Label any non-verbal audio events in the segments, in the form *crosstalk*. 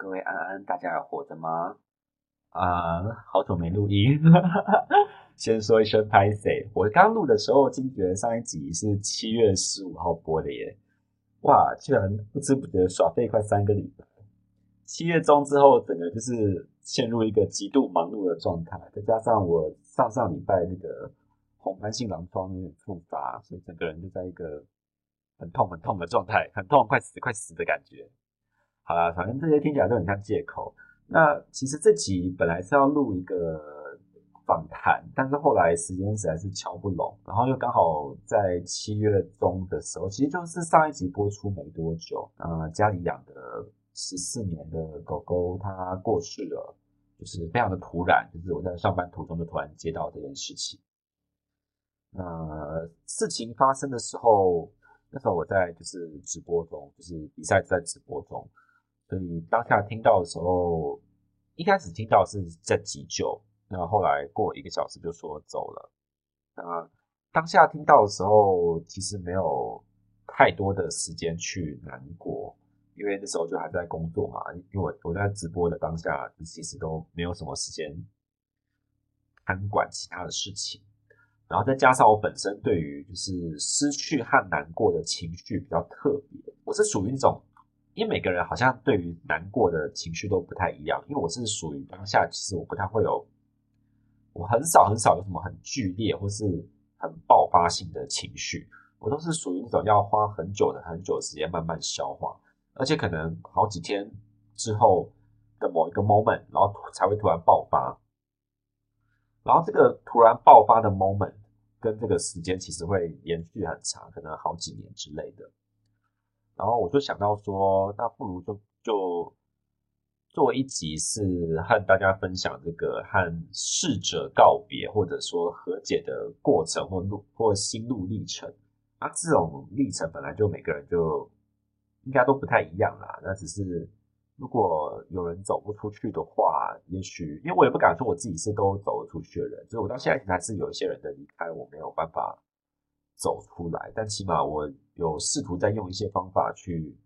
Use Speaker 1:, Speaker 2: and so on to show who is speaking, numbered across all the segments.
Speaker 1: 各位安安，大家还活着吗？
Speaker 2: 啊、好久没录音，*laughs* 先说一声拍谢。我刚录的时候，惊觉上一集是七月十五号播的耶，哇，居然不知不觉耍废快三个礼拜。七月中之后，整个就是陷入一个极度忙碌的状态，再加上我上上礼拜那个红斑性狼疮有点复发，所以整个人就在一个很痛很痛的状态，很痛快死快死的感觉。好啦，反正这些听起来都很像借口。那其实这集本来是要录一个访谈，但是后来时间实在是瞧不拢，然后又刚好在七月中的时候，其实就是上一集播出没多久，呃，家里养的十四年的狗狗它过世了，就是非常的突然，就是我在上班途中就突然接到这件事情。呃，事情发生的时候，那时候我在就是直播中，就是比赛在直播中。所以当下听到的时候，一开始听到是在急救，那后来过一个小时就说走了。那当下听到的时候，其实没有太多的时间去难过，因为那时候就还在工作嘛。因为我我在直播的当下，其实都没有什么时间看管其他的事情。然后再加上我本身对于就是失去和难过的情绪比较特别，我是属于那种。因为每个人好像对于难过的情绪都不太一样，因为我是属于当下，其实我不太会有，我很少很少有什么很剧烈或是很爆发性的情绪，我都是属于那种要花很久的很久时间慢慢消化，而且可能好几天之后的某一个 moment，然后才会突然爆发，然后这个突然爆发的 moment 跟这个时间其实会延续很长，可能好几年之类的。然后我就想到说，那不如就就做一集，是和大家分享这个和逝者告别，或者说和解的过程或路或心路历程。那这种历程本来就每个人就应该都不太一样啦。那只是如果有人走不出去的话，也许因为我也不敢说我自己是都走得出去的人，就是我到现在还是有一些人的离开，我没有办法。走出来，但起码我有试图在用一些方法去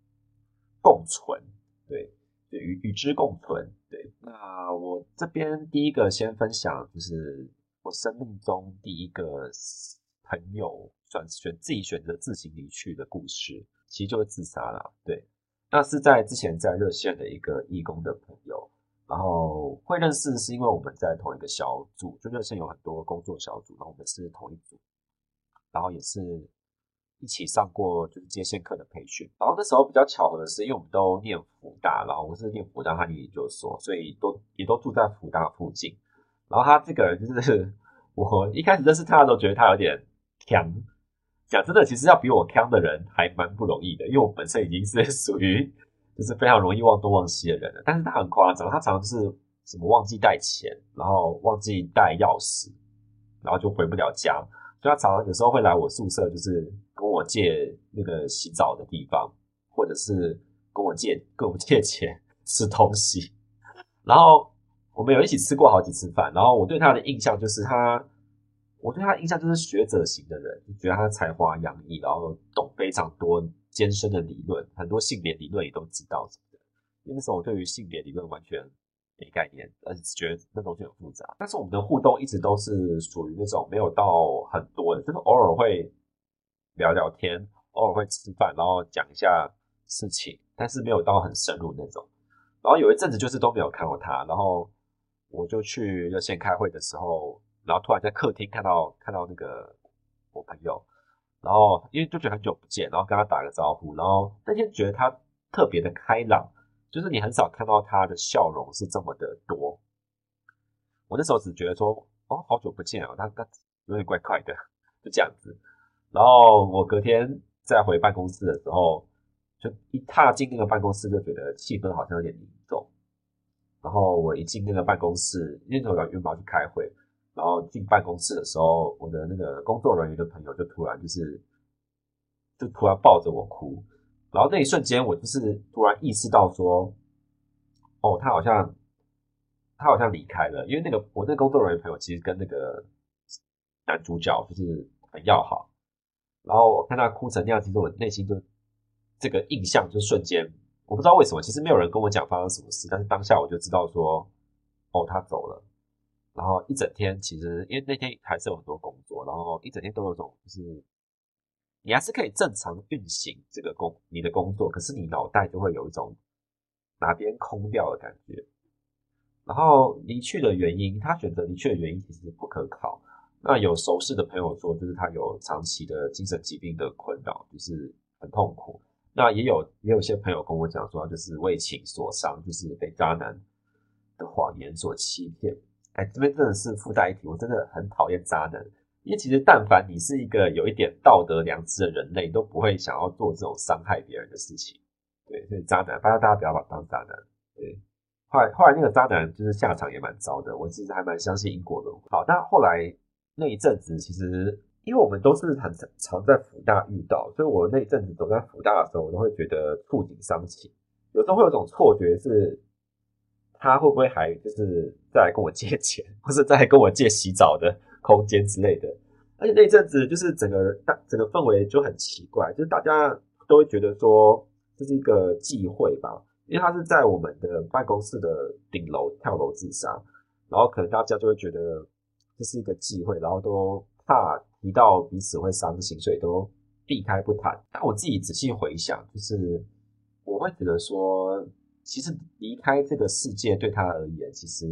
Speaker 2: 共存，对，与与之共存，对。那我这边第一个先分享，就是我生命中第一个朋友选选自己选择自行离去的故事，其实就是自杀了，对。那是在之前在热线的一个义工的朋友，然后会认识是因为我们在同一个小组，就热线有很多工作小组，然后我们是同一组。然后也是一起上过就是接线课的培训，然后那时候比较巧合的是，因为我们都念辅大，然后我是念辅大，他念研究所，所以都也都住在辅大附近。然后他这个人就是 *laughs* 我一开始认识他的时候，觉得他有点强。讲真的，其实要比我强的人还蛮不容易的，因为我本身已经是 *laughs* 属于就是非常容易忘东忘西的人了。但是他很夸张，他常常是什么忘记带钱，然后忘记带钥匙，然后就回不了家。就他常常有时候会来我宿舍，就是跟我借那个洗澡的地方，或者是跟我借跟我借钱吃东西。然后我们有一起吃过好几次饭。然后我对他的印象就是他，我对他的印象就是学者型的人，就觉得他才华洋溢，然后懂非常多艰深的理论，很多性别理论也都知道什么的。因为那时候我对于性别理论完全。没概念，而且觉得那东西很复杂。但是我们的互动一直都是属于那种没有到很多的，就是偶尔会聊聊天，偶尔会吃饭，然后讲一下事情，但是没有到很深入那种。然后有一阵子就是都没有看过他，然后我就去热线开会的时候，然后突然在客厅看到看到那个我朋友，然后因为就觉得很久不见，然后跟他打个招呼，然后那天觉得他特别的开朗。就是你很少看到他的笑容是这么的多。我那时候只觉得说，哦，好久不见啊，他他有点怪怪的，就这样子。然后我隔天再回办公室的时候，就一踏进那个办公室，就觉得气氛好像有点凝重。然后我一进那个办公室，因为我要约嘛去开会，然后进办公室的时候，我的那个工作人员的朋友就突然就是，就突然抱着我哭。然后那一瞬间，我就是突然意识到说，哦，他好像，他好像离开了，因为那个我那个工作人员朋友其实跟那个男主角就是很要好。然后我看他哭成那样，其实我内心就这个印象就瞬间我不知道为什么，其实没有人跟我讲发生什么事，但是当下我就知道说，哦，他走了。然后一整天，其实因为那天还是有很多工作，然后一整天都有种就是，你还是可以正常运行这个工你的工作，可是你脑袋就会有一种哪边空掉的感觉。然后离去的原因，他选择离去的原因其实不可靠。那有熟识的朋友说，就是他有长期的精神疾病的困扰，就是很痛苦。那也有也有些朋友跟我讲说，就是为情所伤，就是被渣男的谎言所欺骗。哎，这边真的是附带一提，我真的很讨厌渣男，因为其实但凡你是一个有一点道德良知的人类，都不会想要做这种伤害别人的事情。对，所以渣男，大家大家不要把当渣男。对，后来后来那个渣男就是下场也蛮糟的，我其实还蛮相信因果轮回。好，但后来那一阵子，其实。因为我们都是很常在辅大遇到，所以我那一阵子走在辅大的时候，我都会觉得触景伤情。有时候会有种错觉，是他会不会还就是再来跟我借钱，或是再来跟我借洗澡的空间之类的。而且那阵子就是整个大整个氛围就很奇怪，就是大家都会觉得说这是一个忌讳吧，因为他是在我们的办公室的顶楼跳楼自杀，然后可能大家就会觉得这是一个忌讳，然后都怕。提到彼此会伤心，所以都避开不谈。但我自己仔细回想，就是我会觉得说，其实离开这个世界对他而言，其实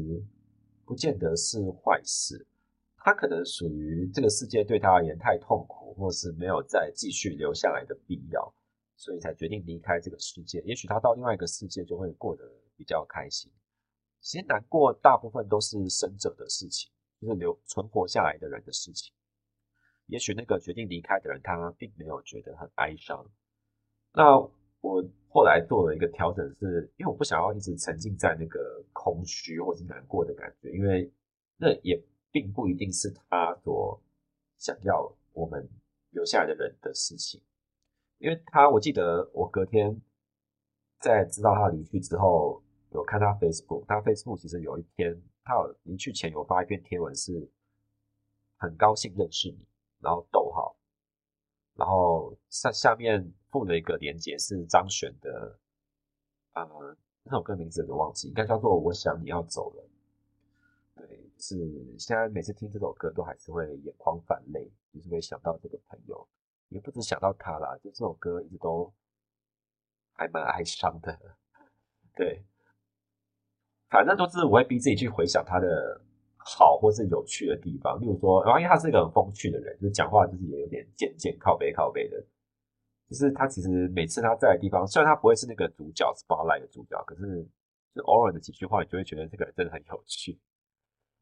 Speaker 2: 不见得是坏事。他可能属于这个世界对他而言太痛苦，或是没有再继续留下来的必要，所以才决定离开这个世界。也许他到另外一个世界就会过得比较开心。其实难过大部分都是生者的事情，就是留存活下来的人的事情。也许那个决定离开的人，他并没有觉得很哀伤。那我后来做了一个调整是，因为我不想要一直沉浸在那个空虚或是难过的感觉，因为那也并不一定是他所想要我们留下来的人的事情。因为他，我记得我隔天在知道他离去之后，有看他 Facebook，他 Facebook 其实有一篇，他有离去前有发一篇贴文，是很高兴认识你。然后逗号，然后下下面附了一个连接，是张悬的，呃，那首歌名字我忘记，应该叫做《我想你要走了》。对，是现在每次听这首歌都还是会眼眶泛泪，就是会想到这个朋友，也不止想到他啦，就这首歌一直都还蛮哀伤的。对，反正都是我会逼自己去回想他的。好，或是有趣的地方，例如说，然后因为他是一个很风趣的人，就是讲话就是也有点贱贱靠北靠北的，就是他其实每次他在的地方，虽然他不会是那个主角，spotlight 的主角，可是就偶尔的几句话，你就会觉得这个人真的很有趣。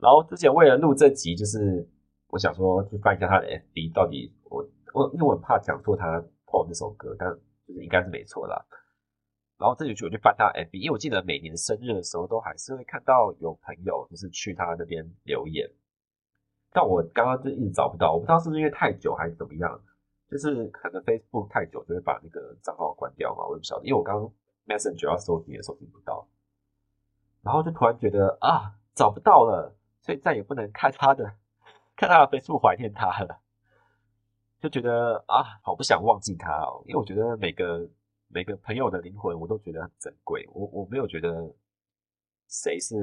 Speaker 2: 然后之前为了录这集，就是我想说去翻一下他的 FB，到底我我因为我怕讲错他 PO 那首歌，但就是应该是没错啦。然后这就去我就翻他 FB，因为我记得每年生日的时候都还是会看到有朋友就是去他那边留言，但我刚刚就一直找不到，我不知道是不是因为太久还是怎么样，就是可能 Facebook 太久就会把那个账号关掉嘛，我也不晓得，因为我刚刚 Messenger 要搜寻也搜寻不到，然后就突然觉得啊找不到了，所以再也不能看他的看他的 Facebook 怀念他了，就觉得啊好不想忘记他哦，因为我觉得每个。每个朋友的灵魂，我都觉得很珍贵。我我没有觉得谁是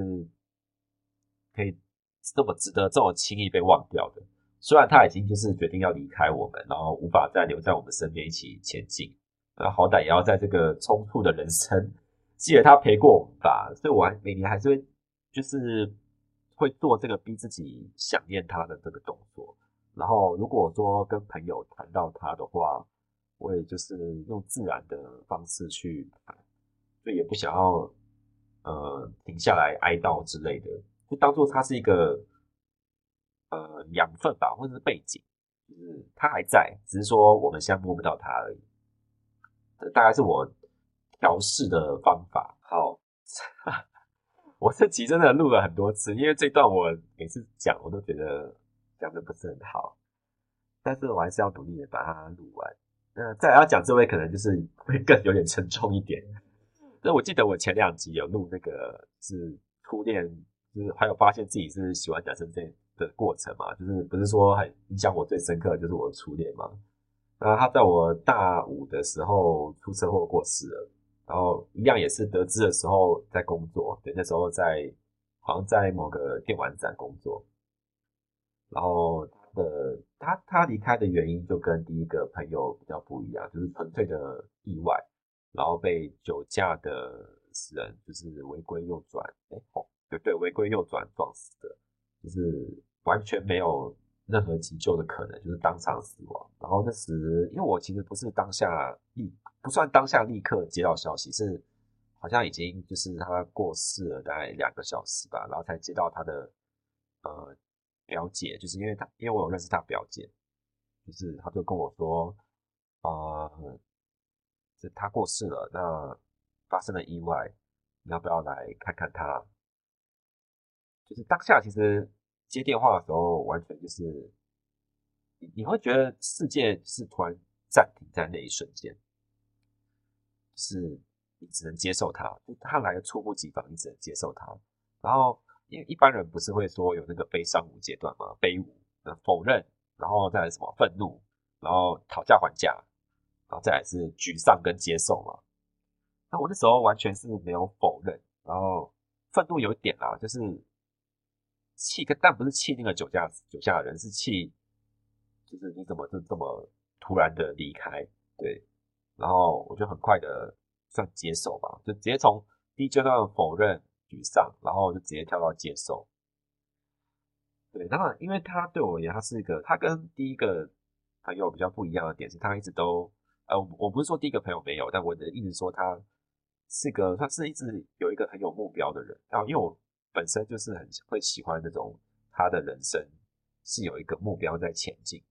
Speaker 2: 可以这么值得这么轻易被忘掉的。虽然他已经就是决定要离开我们，然后无法再留在我们身边一起前进，那好歹也要在这个冲突的人生记得他陪过我们吧。所以我还每年还是会就是会做这个逼自己想念他的这个动作。然后如果说跟朋友谈到他的话，我也就是用自然的方式去谈，所以也不想要呃停下来哀悼之类的，就当做它是一个呃养分吧，或者是背景，就是它还在，只是说我们现在摸不到它而已。这大概是我调试的方法。好，*laughs* 我这集真的录了很多次，因为这段我每次讲我都觉得讲的不是很好，但是我还是要努力的把它录完。那再来要讲这位，可能就是会更有点沉重一点。*laughs* 那我记得我前两集有录那个是初恋，就是还有发现自己是喜欢男生这的过程嘛，就是不是说很印象我最深刻的就是我的初恋嘛。那他在我大五的时候出车祸过世了，然后一样也是得知的时候在工作，对，那时候在好像在某个电玩展工作，然后他的他他离开的原因就跟第一个朋友比较不一样，就是纯粹的意外，然后被酒驾的死人就是违规右转，哎，哦，对对，违规右转撞死的，就是完全没有。任何急救的可能，就是当场死亡。然后那时，因为我其实不是当下立，不算当下立刻接到消息，是好像已经就是他过世了大概两个小时吧，然后才接到他的呃表姐，就是因为他因为我有认识他表姐，就是他就跟我说啊，呃，就他过世了，那发生了意外，你要不要来看看他？就是当下其实。接电话的时候，完全就是你你会觉得世界是突然暂停在那一瞬间，是你只能接受他，就他来的猝不及防，你只能接受他。然后，因为一般人不是会说有那个悲伤五阶段吗？悲五，否认，然后再来什么愤怒，然后讨价还价，然后再来是沮丧跟接受嘛。那我那时候完全是没有否认，然后愤怒有一点啦，就是。气，但不是气那个酒驾酒驾的人，是气，就是你怎么就这么突然的离开？对，然后我就很快的算接受吧，就直接从第一阶段否认、沮丧，然后就直接跳到接受。对，那么因为他对我而言，他是一个，他跟第一个朋友比较不一样的点是，他一直都，呃，我不是说第一个朋友没有，但我的意思说他是个，他是一直有一个很有目标的人。然后因为我。本身就是很会喜欢那种他的人生是有一个目标在前进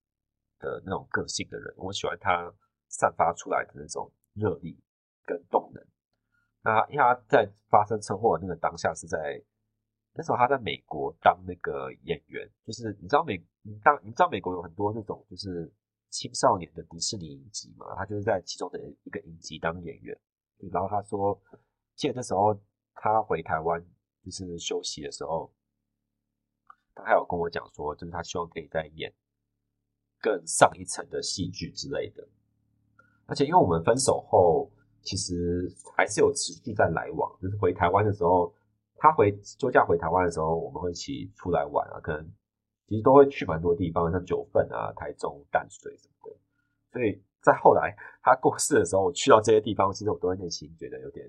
Speaker 2: 的那种个性的人，我喜欢他散发出来的那种热力跟动能。那因为他在发生车祸的那个当下是在那时候他在美国当那个演员，就是你知道美你当你知道美国有很多那种就是青少年的迪士尼影集嘛，他就是在其中的一个影集当演员。然后他说，记得那时候他回台湾。就是休息的时候，他还有跟我讲说，就是他希望可以再演更上一层的戏剧之类的。而且因为我们分手后，其实还是有持续在来往。就是回台湾的时候，他回休假回台湾的时候，我们会一起出来玩啊，可能其实都会去蛮多地方，像九份啊、台中、淡水什么的。所以在后来他过世的时候，我去到这些地方，其实我都会内心觉得有点。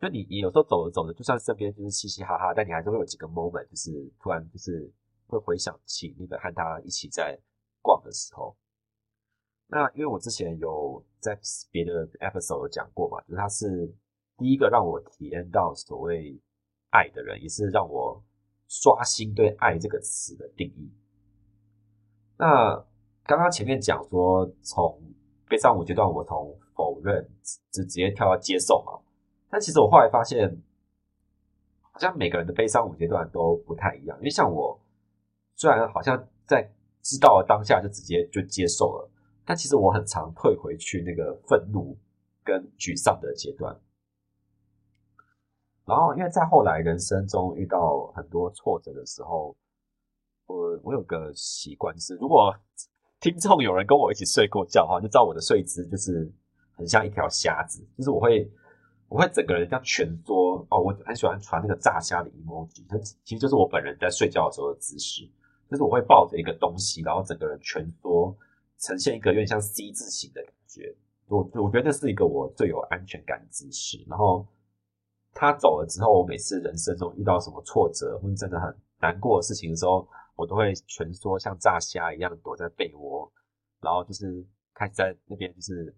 Speaker 2: 就你，你有时候走着走着，就算身边就是嘻嘻哈哈，但你还是会有几个 moment，就是突然就是会回想起那个和他一起在逛的时候。那因为我之前有在别的 episode 有讲过嘛，就是他是第一个让我体验到所谓爱的人，也是让我刷新对爱这个词的定义。那刚刚前面讲说，从悲伤五阶段，我从否认就直接跳到接受嘛。但其实我后来发现，好像每个人的悲伤五阶段都不太一样。因为像我，虽然好像在知道了当下就直接就接受了，但其实我很常退回去那个愤怒跟沮丧的阶段。然后，因为在后来人生中遇到很多挫折的时候，我我有个习惯是，如果 *laughs* 听众有人跟我一起睡过觉的话，就知道我的睡姿就是很像一条虾子，就是我会。我会整个人这样蜷缩哦，我很喜欢传那个炸虾的 emoji，它其实就是我本人在睡觉的时候的姿势，就是我会抱着一个东西，然后整个人蜷缩，呈现一个有点像 C 字形的感觉。我我觉得那是一个我最有安全感的姿势。然后他走了之后，我每次人生中遇到什么挫折或者真的很难过的事情的时候，我都会蜷缩像炸虾一样躲在被窝，然后就是开始在那边就是。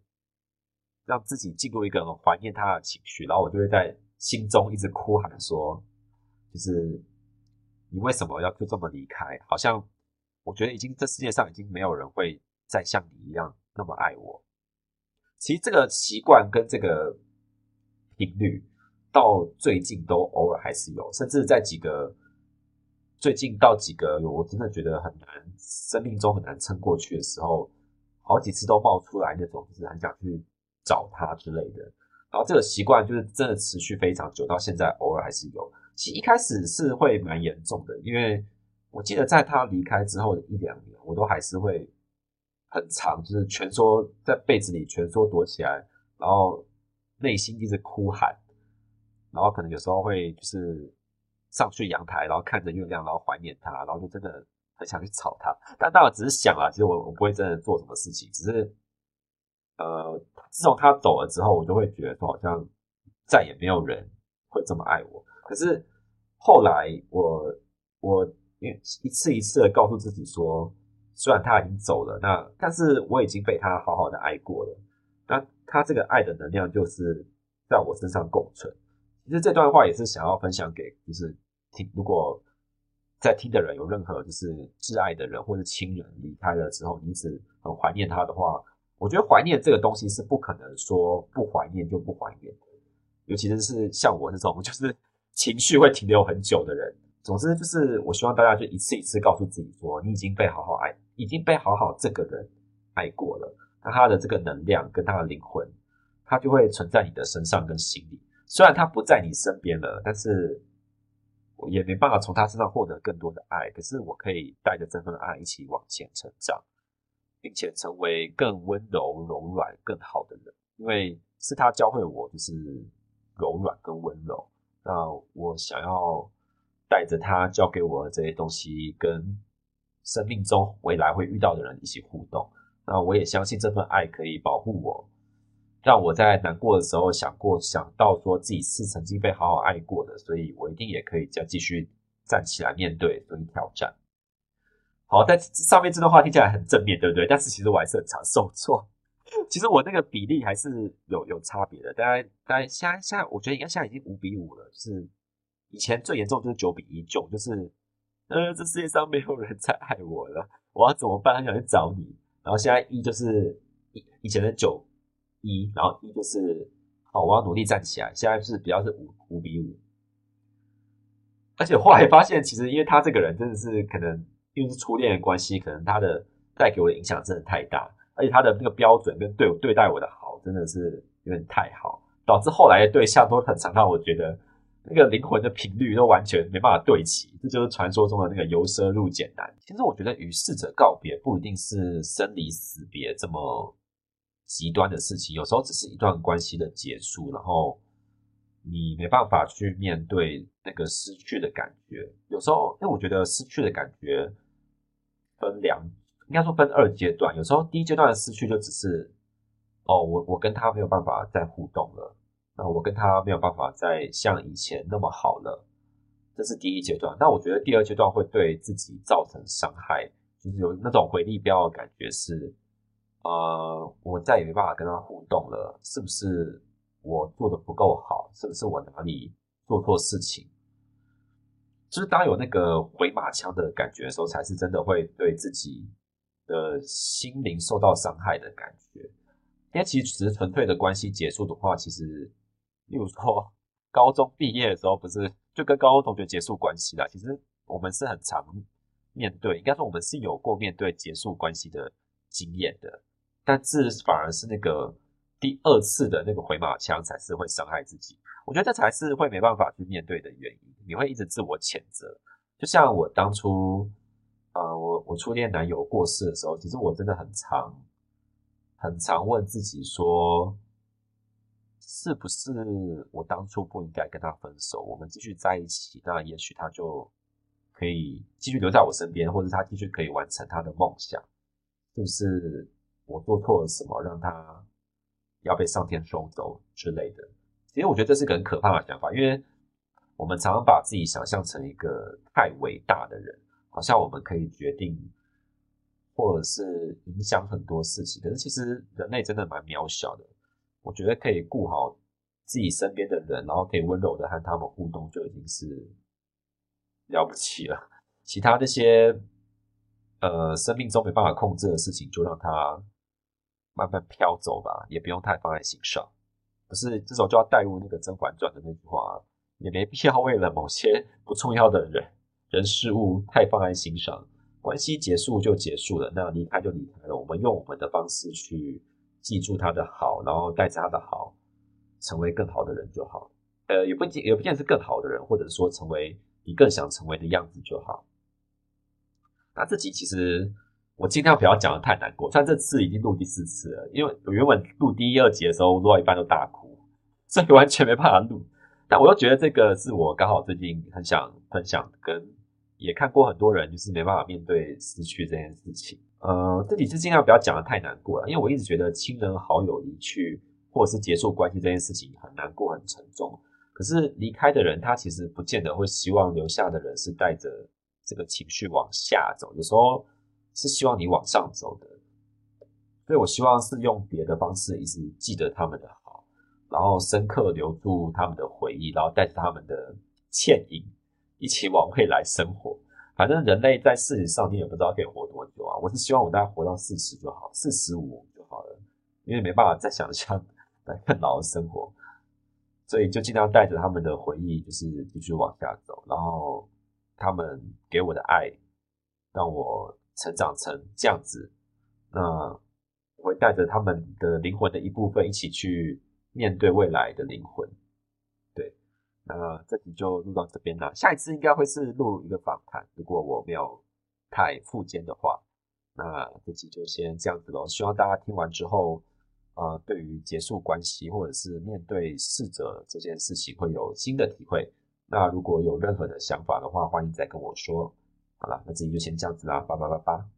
Speaker 2: 让自己进入一个很怀念他的情绪，然后我就会在心中一直哭喊说：“就是你为什么要就这么离开？好像我觉得已经这世界上已经没有人会再像你一样那么爱我。”其实这个习惯跟这个频率到最近都偶尔还是有，甚至在几个最近到几个我真的觉得很难，生命中很难撑过去的时候，好几次都冒出来那种，就是很想去。找他之类的，然后这个习惯就是真的持续非常久，到现在偶尔还是有。其实一开始是会蛮严重的，因为我记得在他离开之后的一两年，我都还是会很长，就是蜷缩在被子里蜷缩躲起来，然后内心一直哭喊，然后可能有时候会就是上去阳台，然后看着月亮，然后怀念他，然后就真的很想去吵他。但当然只是想啊，其实我我不会真的做什么事情，只是呃，自从他走了之后，我就会觉得说好像再也没有人会这么爱我。可是后来我我因为一次一次的告诉自己说，虽然他已经走了，那但是我已经被他好好的爱过了。那他这个爱的能量就是在我身上共存。其实这段话也是想要分享给，就是听如果在听的人有任何就是挚爱的人或者亲人离开了之后，你一直很怀念他的话，我觉得怀念这个东西是不可能说不怀念就不怀念的。尤其是像我这种 *laughs* 就是情绪会停留很久的人。总之就是我希望大家就一次一次告诉自己说，你已经被好好爱，已经被好好这个人爱过了。那他的这个能量跟他的灵魂，他就会存在你的身上跟心里。虽然他不在你身边了，但是我也没办法从他身上获得更多的爱。可是我可以带着这份爱一起往前成长，并且成为更温柔、柔软、更好的人。因为是他教会我，就是柔软跟温柔。那我想要带着他教给我的这些东西，跟生命中未来会遇到的人一起互动。那我也相信这份爱可以保护我，让我在难过的时候想过想到说自己是曾经被好好爱过的，所以我一定也可以再继续站起来面对所以挑战。好，在上面这段话听起来很正面，对不对？但是其实我还是很常受挫。*laughs* 其实我那个比例还是有有差别的。大概大概现在现在我觉得应该现在已经五比五了，就是以前最严重就是九比一，九就是呃这世界上没有人再爱我了，我要怎么办？很想去找你。然后现在一就是以以前的九一，然后一就是哦，我要努力站起来。现在是比较是五五比五，而且后来发现，其实因为他这个人真的是可能因为是初恋的关系，可能他的带给我的影响真的太大，而且他的那个标准跟对我对待我的好真的是有点太好，导致后来的对象都很常让我觉得。那个灵魂的频率都完全没办法对齐，这就是传说中的那个由奢入俭难。其实我觉得与逝者告别不一定是生离死别这么极端的事情，有时候只是一段关系的结束，然后你没办法去面对那个失去的感觉。有时候，因为我觉得失去的感觉分两，应该说分二阶段。有时候第一阶段的失去就只是，哦，我我跟他没有办法再互动了。那我跟他没有办法再像以前那么好了，这是第一阶段。那我觉得第二阶段会对自己造成伤害，就是有那种回力镖的感觉是，呃，我再也没办法跟他互动了，是不是我做的不够好？是不是我哪里做错事情？就是当有那个回马枪的感觉的时候，才是真的会对自己的心灵受到伤害的感觉。因为其实纯粹的关系结束的话，其实。例如说，高中毕业的时候，不是就跟高中同学结束关系啦。其实我们是很常面对，应该说我们是有过面对结束关系的经验的。但是反而是那个第二次的那个回马枪，才是会伤害自己。我觉得这才是会没办法去面对的原因。你会一直自我谴责。就像我当初，呃，我我初恋男友过世的时候，其实我真的很常很常问自己说。是不是我当初不应该跟他分手？我们继续在一起，那也许他就可以继续留在我身边，或者他继续可以完成他的梦想。是不是我做错了什么，让他要被上天收走之类的？其实我觉得这是个很可怕的想法，因为我们常常把自己想象成一个太伟大的人，好像我们可以决定或者是影响很多事情。可是其实人类真的蛮渺小的。我觉得可以顾好自己身边的人，然后可以温柔的和他们互动，就已经是了不起了。其他那些呃生命中没办法控制的事情，就让它慢慢飘走吧，也不用太放在心上。不是这种就要带入那个《甄嬛传》的那句话，也没必要为了某些不重要的人人事物太放在心上。关系结束就结束了，那离开就离开了。我们用我们的方式去。记住他的好，然后带着他的好，成为更好的人就好。呃，也不也不见是更好的人，或者说成为你更想成为的样子就好。那这集其实我尽量不要讲得太难过，虽然这次已经录第四次了，因为我原本录第一二集的时候录到一半都大哭，所以完全没办法录。但我又觉得这个是我刚好最近很想分享，跟也看过很多人就是没办法面对失去这件事情。呃，这里是尽量不要讲的太难过了，因为我一直觉得亲人好友离去或者是结束关系这件事情很难过、很沉重。可是离开的人，他其实不见得会希望留下的人是带着这个情绪往下走，有时候是希望你往上走的。所以我希望是用别的方式一直记得他们的好。然后深刻留住他们的回忆，然后带着他们的倩影一起往未来生活。反正人类在世界上，你也不知道可以活多久啊。我是希望我大概活到四十就好，四十五就好了，因为没办法再想象来更老的生活，所以就尽量带着他们的回忆，就是继续往下走。然后他们给我的爱，让我成长成这样子。那我会带着他们的灵魂的一部分一起去。面对未来的灵魂，那这集就录到这边了。下一次应该会是录一个访谈，如果我没有太富坚的话，那这集就先这样子喽。希望大家听完之后，呃，对于结束关系或者是面对逝者这件事情会有新的体会。那如果有任何的想法的话，欢迎再跟我说。好了，那这集就先这样子啦，拜拜拜拜。